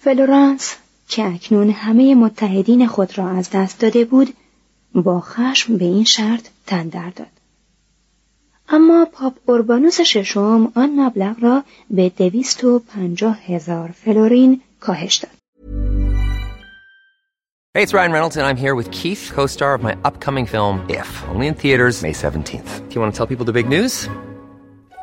فلورانس که اکنون همه متحدین خود را از دست داده بود با خشم به این شرط تن داد. اما پاپ اوربانوس ششم آن مبلغ را به دویست و پنجاه هزار فلورین کاهش داد. Hey, it's Ryan Reynolds, and I'm here with Keith, co star of my upcoming film, If, only in theaters, May 17th. Do you want to tell people the big news?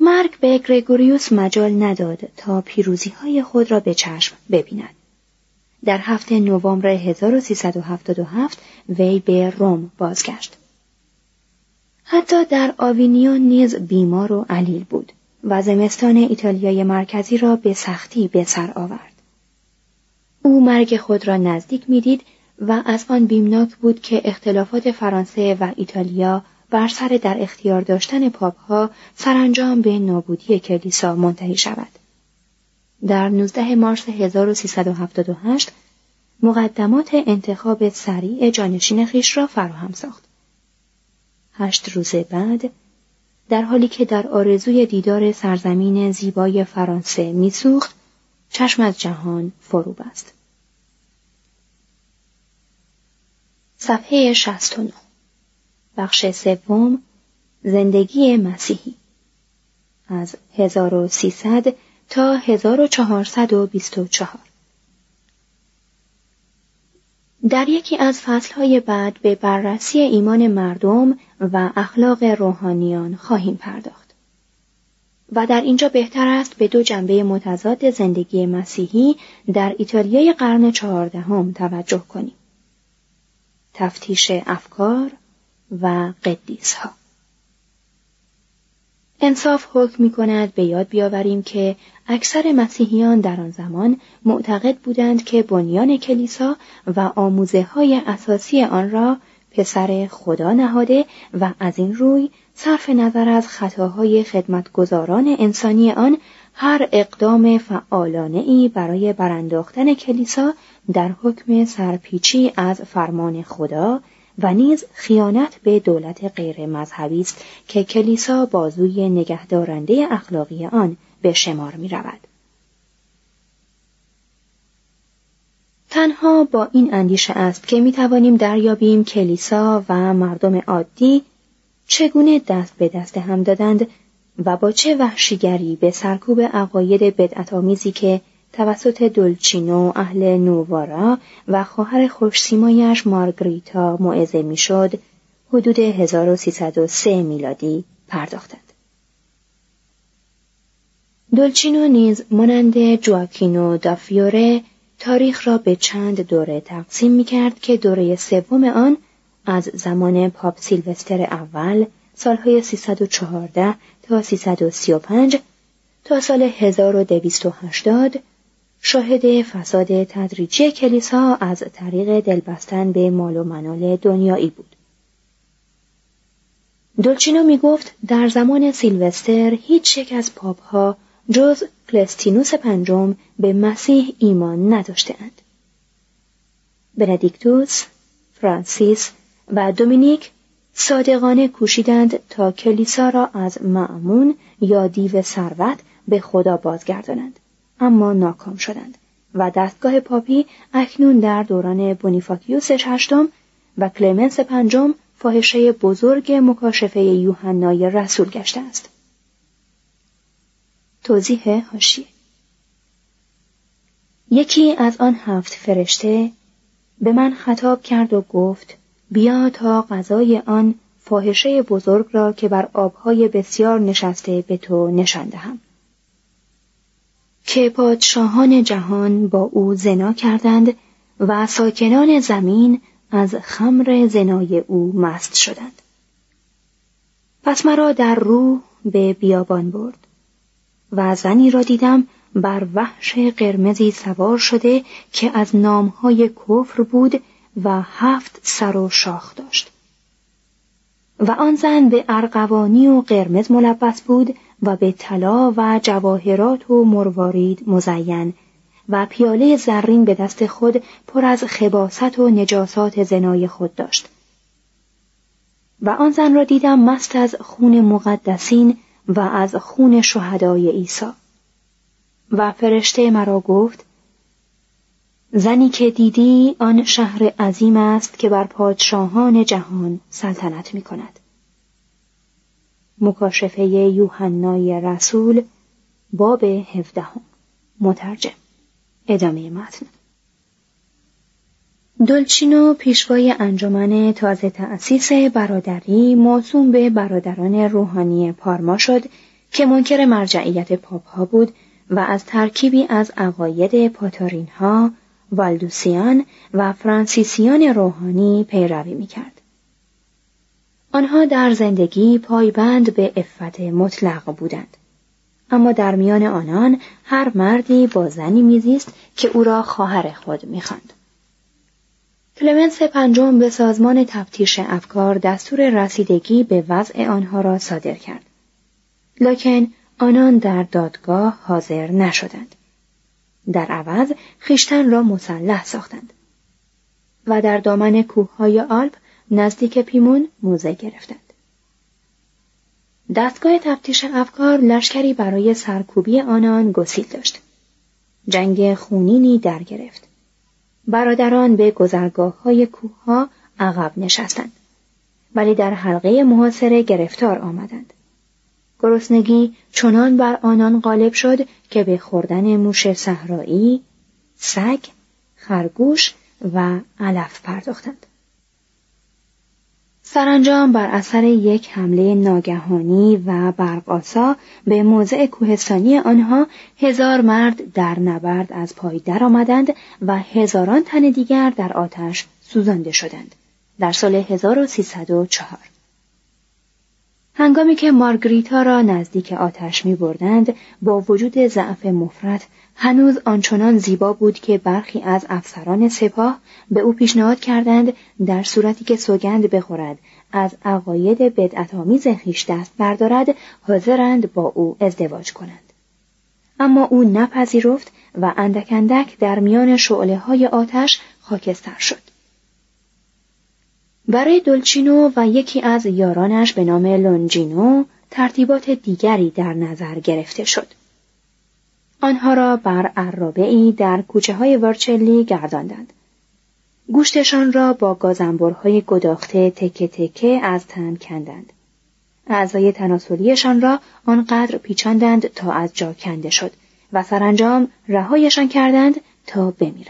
مرگ به گرگوریوس مجال نداد تا پیروزی های خود را به چشم ببیند. در هفته نوامبر 1377 وی به روم بازگشت. حتی در آوینیون نیز بیمار و علیل بود و زمستان ایتالیای مرکزی را به سختی به سر آورد. او مرگ خود را نزدیک می‌دید و از آن بیمناک بود که اختلافات فرانسه و ایتالیا بر سر در اختیار داشتن پاپ ها سرانجام به نابودی کلیسا منتهی شود. در 19 مارس 1378 مقدمات انتخاب سریع جانشین خیش را فراهم ساخت. هشت روز بعد در حالی که در آرزوی دیدار سرزمین زیبای فرانسه میسوخت چشم از جهان فرو بست. صفحه 69 بخش سوم زندگی مسیحی از 1300 تا 1424 در یکی از فصلهای بعد به بررسی ایمان مردم و اخلاق روحانیان خواهیم پرداخت. و در اینجا بهتر است به دو جنبه متضاد زندگی مسیحی در ایتالیای قرن چهاردهم توجه کنیم. تفتیش افکار و قدیس ها. انصاف حکم می کند به یاد بیاوریم که اکثر مسیحیان در آن زمان معتقد بودند که بنیان کلیسا و آموزه های اساسی آن را پسر خدا نهاده و از این روی صرف نظر از خطاهای خدمتگزاران انسانی آن هر اقدام فعالانه ای برای برانداختن کلیسا در حکم سرپیچی از فرمان خدا و نیز خیانت به دولت غیر مذهبی است که کلیسا بازوی نگهدارنده اخلاقی آن به شمار می رود. تنها با این اندیشه است که می توانیم دریابیم کلیسا و مردم عادی چگونه دست به دست هم دادند و با چه وحشیگری به سرکوب عقاید بدعتآمیزی که توسط دولچینو اهل نووارا و خواهر خوشسیمایش مارگریتا موعظه می‌شد حدود 1303 میلادی پرداختند. دولچینو نیز مانند جواکینو دافیوره تاریخ را به چند دوره تقسیم می کرد که دوره سوم آن از زمان پاپ سیلوستر اول سالهای 314 تا 335 تا سال 1280 شاهد فساد تدریجی کلیسا از طریق دلبستن به مال و منال دنیایی بود. دولچینو می گفت در زمان سیلوستر هیچ یک از پاپ ها جز کلستینوس پنجم به مسیح ایمان نداشتهاند. بندیکتوس، فرانسیس و دومینیک صادقانه کوشیدند تا کلیسا را از معمون یا دیو ثروت به خدا بازگردانند اما ناکام شدند و دستگاه پاپی اکنون در دوران بونیفاکیوس ششتم و کلمنس پنجم فاحشه بزرگ مکاشفه یوحنای رسول گشته است. توضیح هاشیه. یکی از آن هفت فرشته به من خطاب کرد و گفت بیا تا غذای آن فاحشه بزرگ را که بر آبهای بسیار نشسته به تو نشان دهم. که پادشاهان جهان با او زنا کردند و ساکنان زمین از خمر زنای او مست شدند. پس مرا در روح به بیابان برد و زنی را دیدم بر وحش قرمزی سوار شده که از نامهای کفر بود و هفت سر و شاخ داشت. و آن زن به ارغوانی و قرمز ملبس بود و به طلا و جواهرات و مروارید مزین و پیاله زرین به دست خود پر از خباست و نجاسات زنای خود داشت. و آن زن را دیدم مست از خون مقدسین و از خون شهدای عیسی. و فرشته مرا گفت زنی که دیدی آن شهر عظیم است که بر پادشاهان جهان سلطنت می کند. مکاشفه یوحنای رسول باب هفدهم. مترجم. ادامه متن. دولچینو پیشوای انجمن تازه تأسیس برادری موسوم به برادران روحانی پارما شد که منکر مرجعیت پاپ ها بود و از ترکیبی از عقاید پاتارین ها، والدوسیان و فرانسیسیان روحانی پیروی می‌کرد. آنها در زندگی پایبند به افت مطلق بودند. اما در میان آنان هر مردی با زنی میزیست که او را خواهر خود می‌خواند. کلمنس پنجم به سازمان تفتیش افکار دستور رسیدگی به وضع آنها را صادر کرد. لکن آنان در دادگاه حاضر نشدند. در عوض خیشتن را مسلح ساختند و در دامن کوههای آلپ نزدیک پیمون موزه گرفتند. دستگاه تفتیش افکار لشکری برای سرکوبی آنان گسیل داشت. جنگ خونینی در گرفت. برادران به گذرگاه های کوه ها عقب نشستند. ولی در حلقه محاصره گرفتار آمدند. گرسنگی چنان بر آنان غالب شد که به خوردن موش صحرایی، سگ، خرگوش و علف پرداختند. سرانجام بر اثر یک حمله ناگهانی و برقاسا به موضع کوهستانی آنها هزار مرد در نبرد از پای درآمدند و هزاران تن دیگر در آتش سوزانده شدند در سال 1304 هنگامی که مارگریتا را نزدیک آتش می بردند با وجود ضعف مفرد هنوز آنچنان زیبا بود که برخی از افسران سپاه به او پیشنهاد کردند در صورتی که سوگند بخورد. از عقاید بدعتآمیز خویش دست بردارد حاضرند با او ازدواج کنند. اما او نپذیرفت و اندک اندک در میان شعله های آتش خاکستر شد. برای دولچینو و یکی از یارانش به نام لونجینو ترتیبات دیگری در نظر گرفته شد آنها را بر ای در کوچه های ورچلی گرداندند. گوشتشان را با گازنبرهای گداخته تکه تکه از تن کندند. اعضای تناسلیشان را آنقدر پیچاندند تا از جا کنده شد و سرانجام رهایشان کردند تا بمیرند.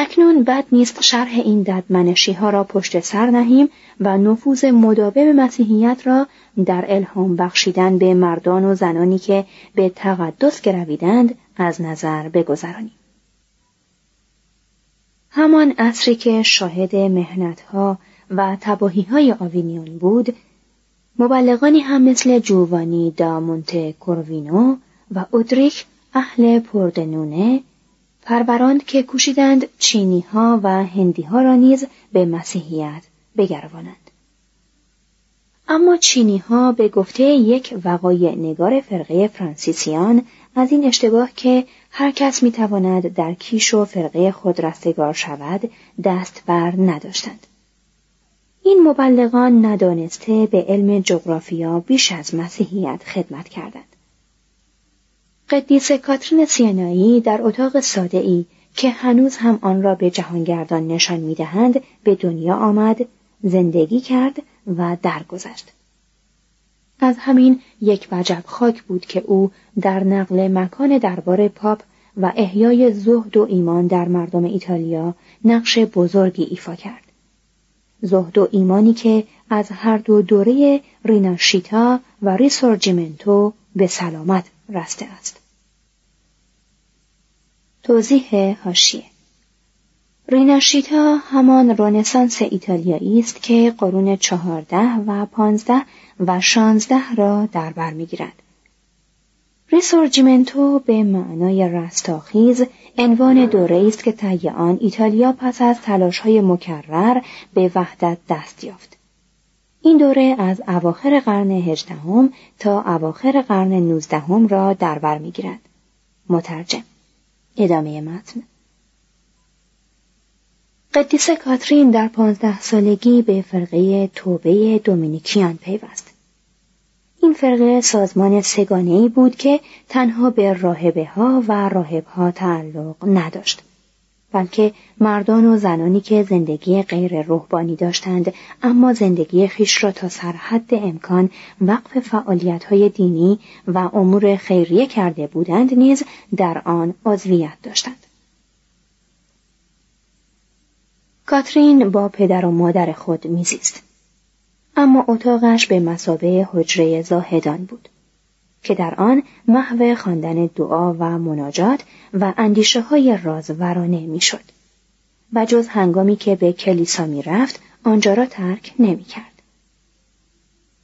اکنون بد نیست شرح این ددمنشی ها را پشت سر نهیم و نفوذ مداوم مسیحیت را در الهام بخشیدن به مردان و زنانی که به تقدس گرویدند از نظر بگذرانیم. همان عصری که شاهد مهنتها و تباهی های آوینیون بود، مبلغانی هم مثل جووانی دا مونته کوروینو و اودریک اهل پردنونه پروراند که کوشیدند چینی ها و هندی ها را نیز به مسیحیت بگروانند. اما چینی ها به گفته یک وقایع نگار فرقه فرانسیسیان از این اشتباه که هر کس می تواند در کیش و فرقه خود رستگار شود دست بر نداشتند. این مبلغان ندانسته به علم جغرافیا بیش از مسیحیت خدمت کردند. قدیس کاترین سینایی در اتاق ساده ای که هنوز هم آن را به جهانگردان نشان می‌دهند به دنیا آمد زندگی کرد و درگذشت از همین یک وجب خاک بود که او در نقل مکان دربار پاپ و احیای زهد و ایمان در مردم ایتالیا نقش بزرگی ایفا کرد. زهد و ایمانی که از هر دو دوره ریناشیتا و ریسورجیمنتو به سلامت رسته است. توضیح هاشیه ریناشیتا همان رونسانس ایتالیایی است که قرون چهارده و پانزده و شانزده را در بر می‌گیرد. ریسورجیمنتو به معنای رستاخیز عنوان دوره است که طی آن ایتالیا پس از تلاش‌های مکرر به وحدت دست یافت. این دوره از اواخر قرن هجدهم تا اواخر قرن نوزدهم را در بر می‌گیرد. مترجم ادامه متن قدیس کاترین در پانزده سالگی به فرقه توبه دومینیکیان پیوست. این فرقه سازمان سگانه ای بود که تنها به راهبه ها و راهب ها تعلق نداشت. بلکه مردان و زنانی که زندگی غیر روحانی داشتند اما زندگی خیش را تا سرحد امکان وقف فعالیت های دینی و امور خیریه کرده بودند نیز در آن عضویت داشتند. کاترین با پدر و مادر خود میزیست. اما اتاقش به مسابه حجره زاهدان بود. که در آن محو خواندن دعا و مناجات و اندیشه های رازورانه می‌شد و جز هنگامی که به کلیسا می رفت آنجا را ترک نمی کرد.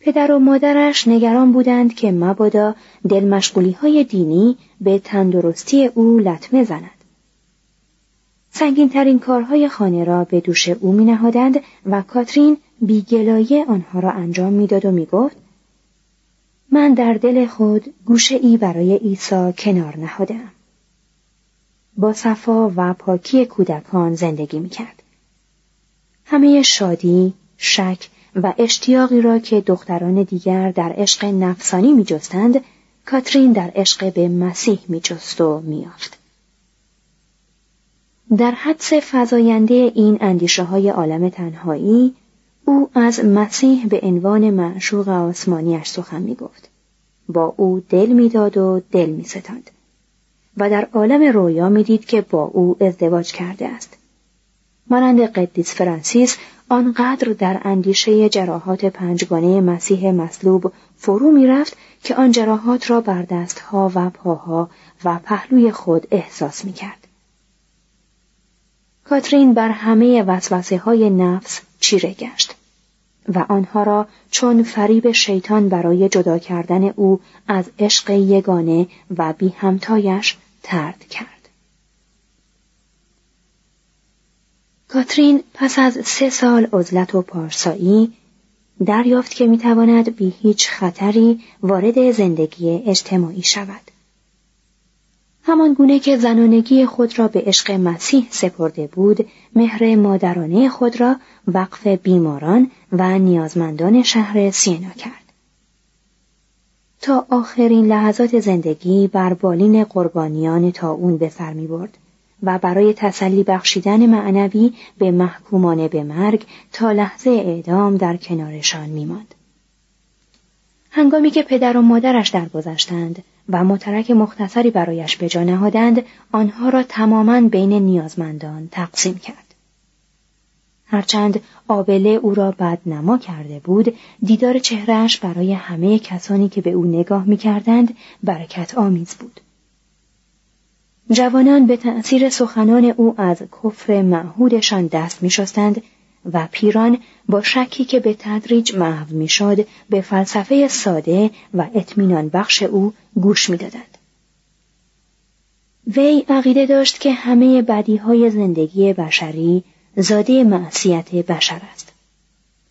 پدر و مادرش نگران بودند که مبادا دل های دینی به تندرستی او لطمه زند. سنگین ترین کارهای خانه را به دوش او می نهادند و کاترین بیگلایه آنها را انجام می‌داد و می گفت من در دل خود گوشه ای برای عیسی کنار نهادم. با صفا و پاکی کودکان زندگی می کرد. همه شادی، شک و اشتیاقی را که دختران دیگر در عشق نفسانی می جستند، کاترین در عشق به مسیح می جست و می آفد. در حدس فضاینده این اندیشه های عالم تنهایی او از مسیح به عنوان معشوق آسمانیش سخن می گفت. با او دل می‌داد و دل می ستند. و در عالم رویا می‌دید که با او ازدواج کرده است. مانند قدیس فرانسیس آنقدر در اندیشه جراحات پنجگانه مسیح مصلوب فرو می‌رفت که آن جراحات را بر دستها و پاها و پهلوی خود احساس می کرد. کاترین بر همه وسوسه های نفس چیره گشت. و آنها را چون فریب شیطان برای جدا کردن او از عشق یگانه و بی همتایش ترد کرد. کاترین پس از سه سال عزلت و پارسایی دریافت که می‌تواند بی هیچ خطری وارد زندگی اجتماعی شود. همان گونه که زنانگی خود را به عشق مسیح سپرده بود، مهر مادرانه خود را وقف بیماران و نیازمندان شهر سینا کرد. تا آخرین لحظات زندگی بر بالین قربانیان تا اون به سر می برد. و برای تسلی بخشیدن معنوی به محکومان به مرگ تا لحظه اعدام در کنارشان میماند. هنگامی که پدر و مادرش درگذشتند و مترک مختصری برایش به جا نهادند آنها را تماما بین نیازمندان تقسیم کرد. هرچند آبله او را بد نما کرده بود دیدار چهرهش برای همه کسانی که به او نگاه می‌کردند برکت آمیز بود. جوانان به تأثیر سخنان او از کفر معهودشان دست می شستند و پیران با شکی که به تدریج محو می‌شد به فلسفه ساده و اطمینان بخش او گوش می‌دادند. وی عقیده داشت که همه بدیهای زندگی بشری زاده معصیت بشر است.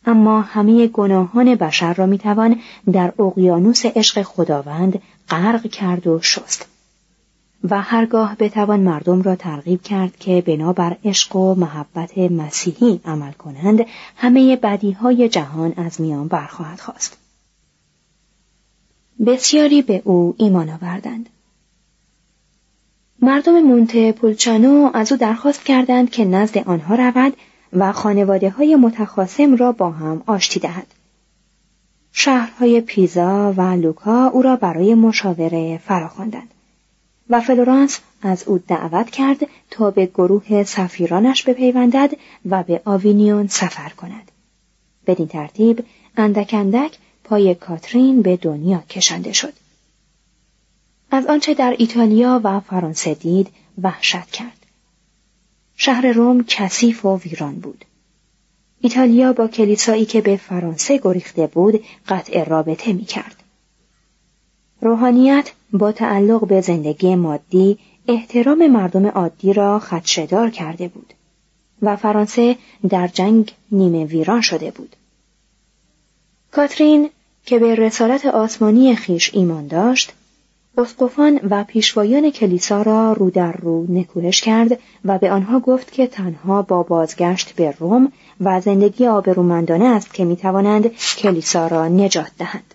اما همه گناهان بشر را می‌توان در اقیانوس عشق خداوند غرق کرد و شست. و هرگاه بتوان مردم را ترغیب کرد که بنابر عشق و محبت مسیحی عمل کنند همه بدیهای جهان از میان برخواهد خواست بسیاری به او ایمان آوردند مردم مونته پولچانو از او درخواست کردند که نزد آنها رود و خانواده های متخاسم را با هم آشتی دهد. شهرهای پیزا و لوکا او را برای مشاوره فراخواندند. و فلورانس از او دعوت کرد تا به گروه سفیرانش بپیوندد و به آوینیون سفر کند. بدین ترتیب اندک اندک پای کاترین به دنیا کشنده شد. از آنچه در ایتالیا و فرانسه دید وحشت کرد. شهر روم کثیف و ویران بود. ایتالیا با کلیسایی که به فرانسه گریخته بود قطع رابطه می کرد. روحانیت با تعلق به زندگی مادی احترام مردم عادی را خدشدار کرده بود و فرانسه در جنگ نیمه ویران شده بود. کاترین که به رسالت آسمانی خیش ایمان داشت، اسقفان و پیشوایان کلیسا را رو در رو نکوهش کرد و به آنها گفت که تنها با بازگشت به روم و زندگی آبرومندانه است که می‌توانند کلیسا را نجات دهند.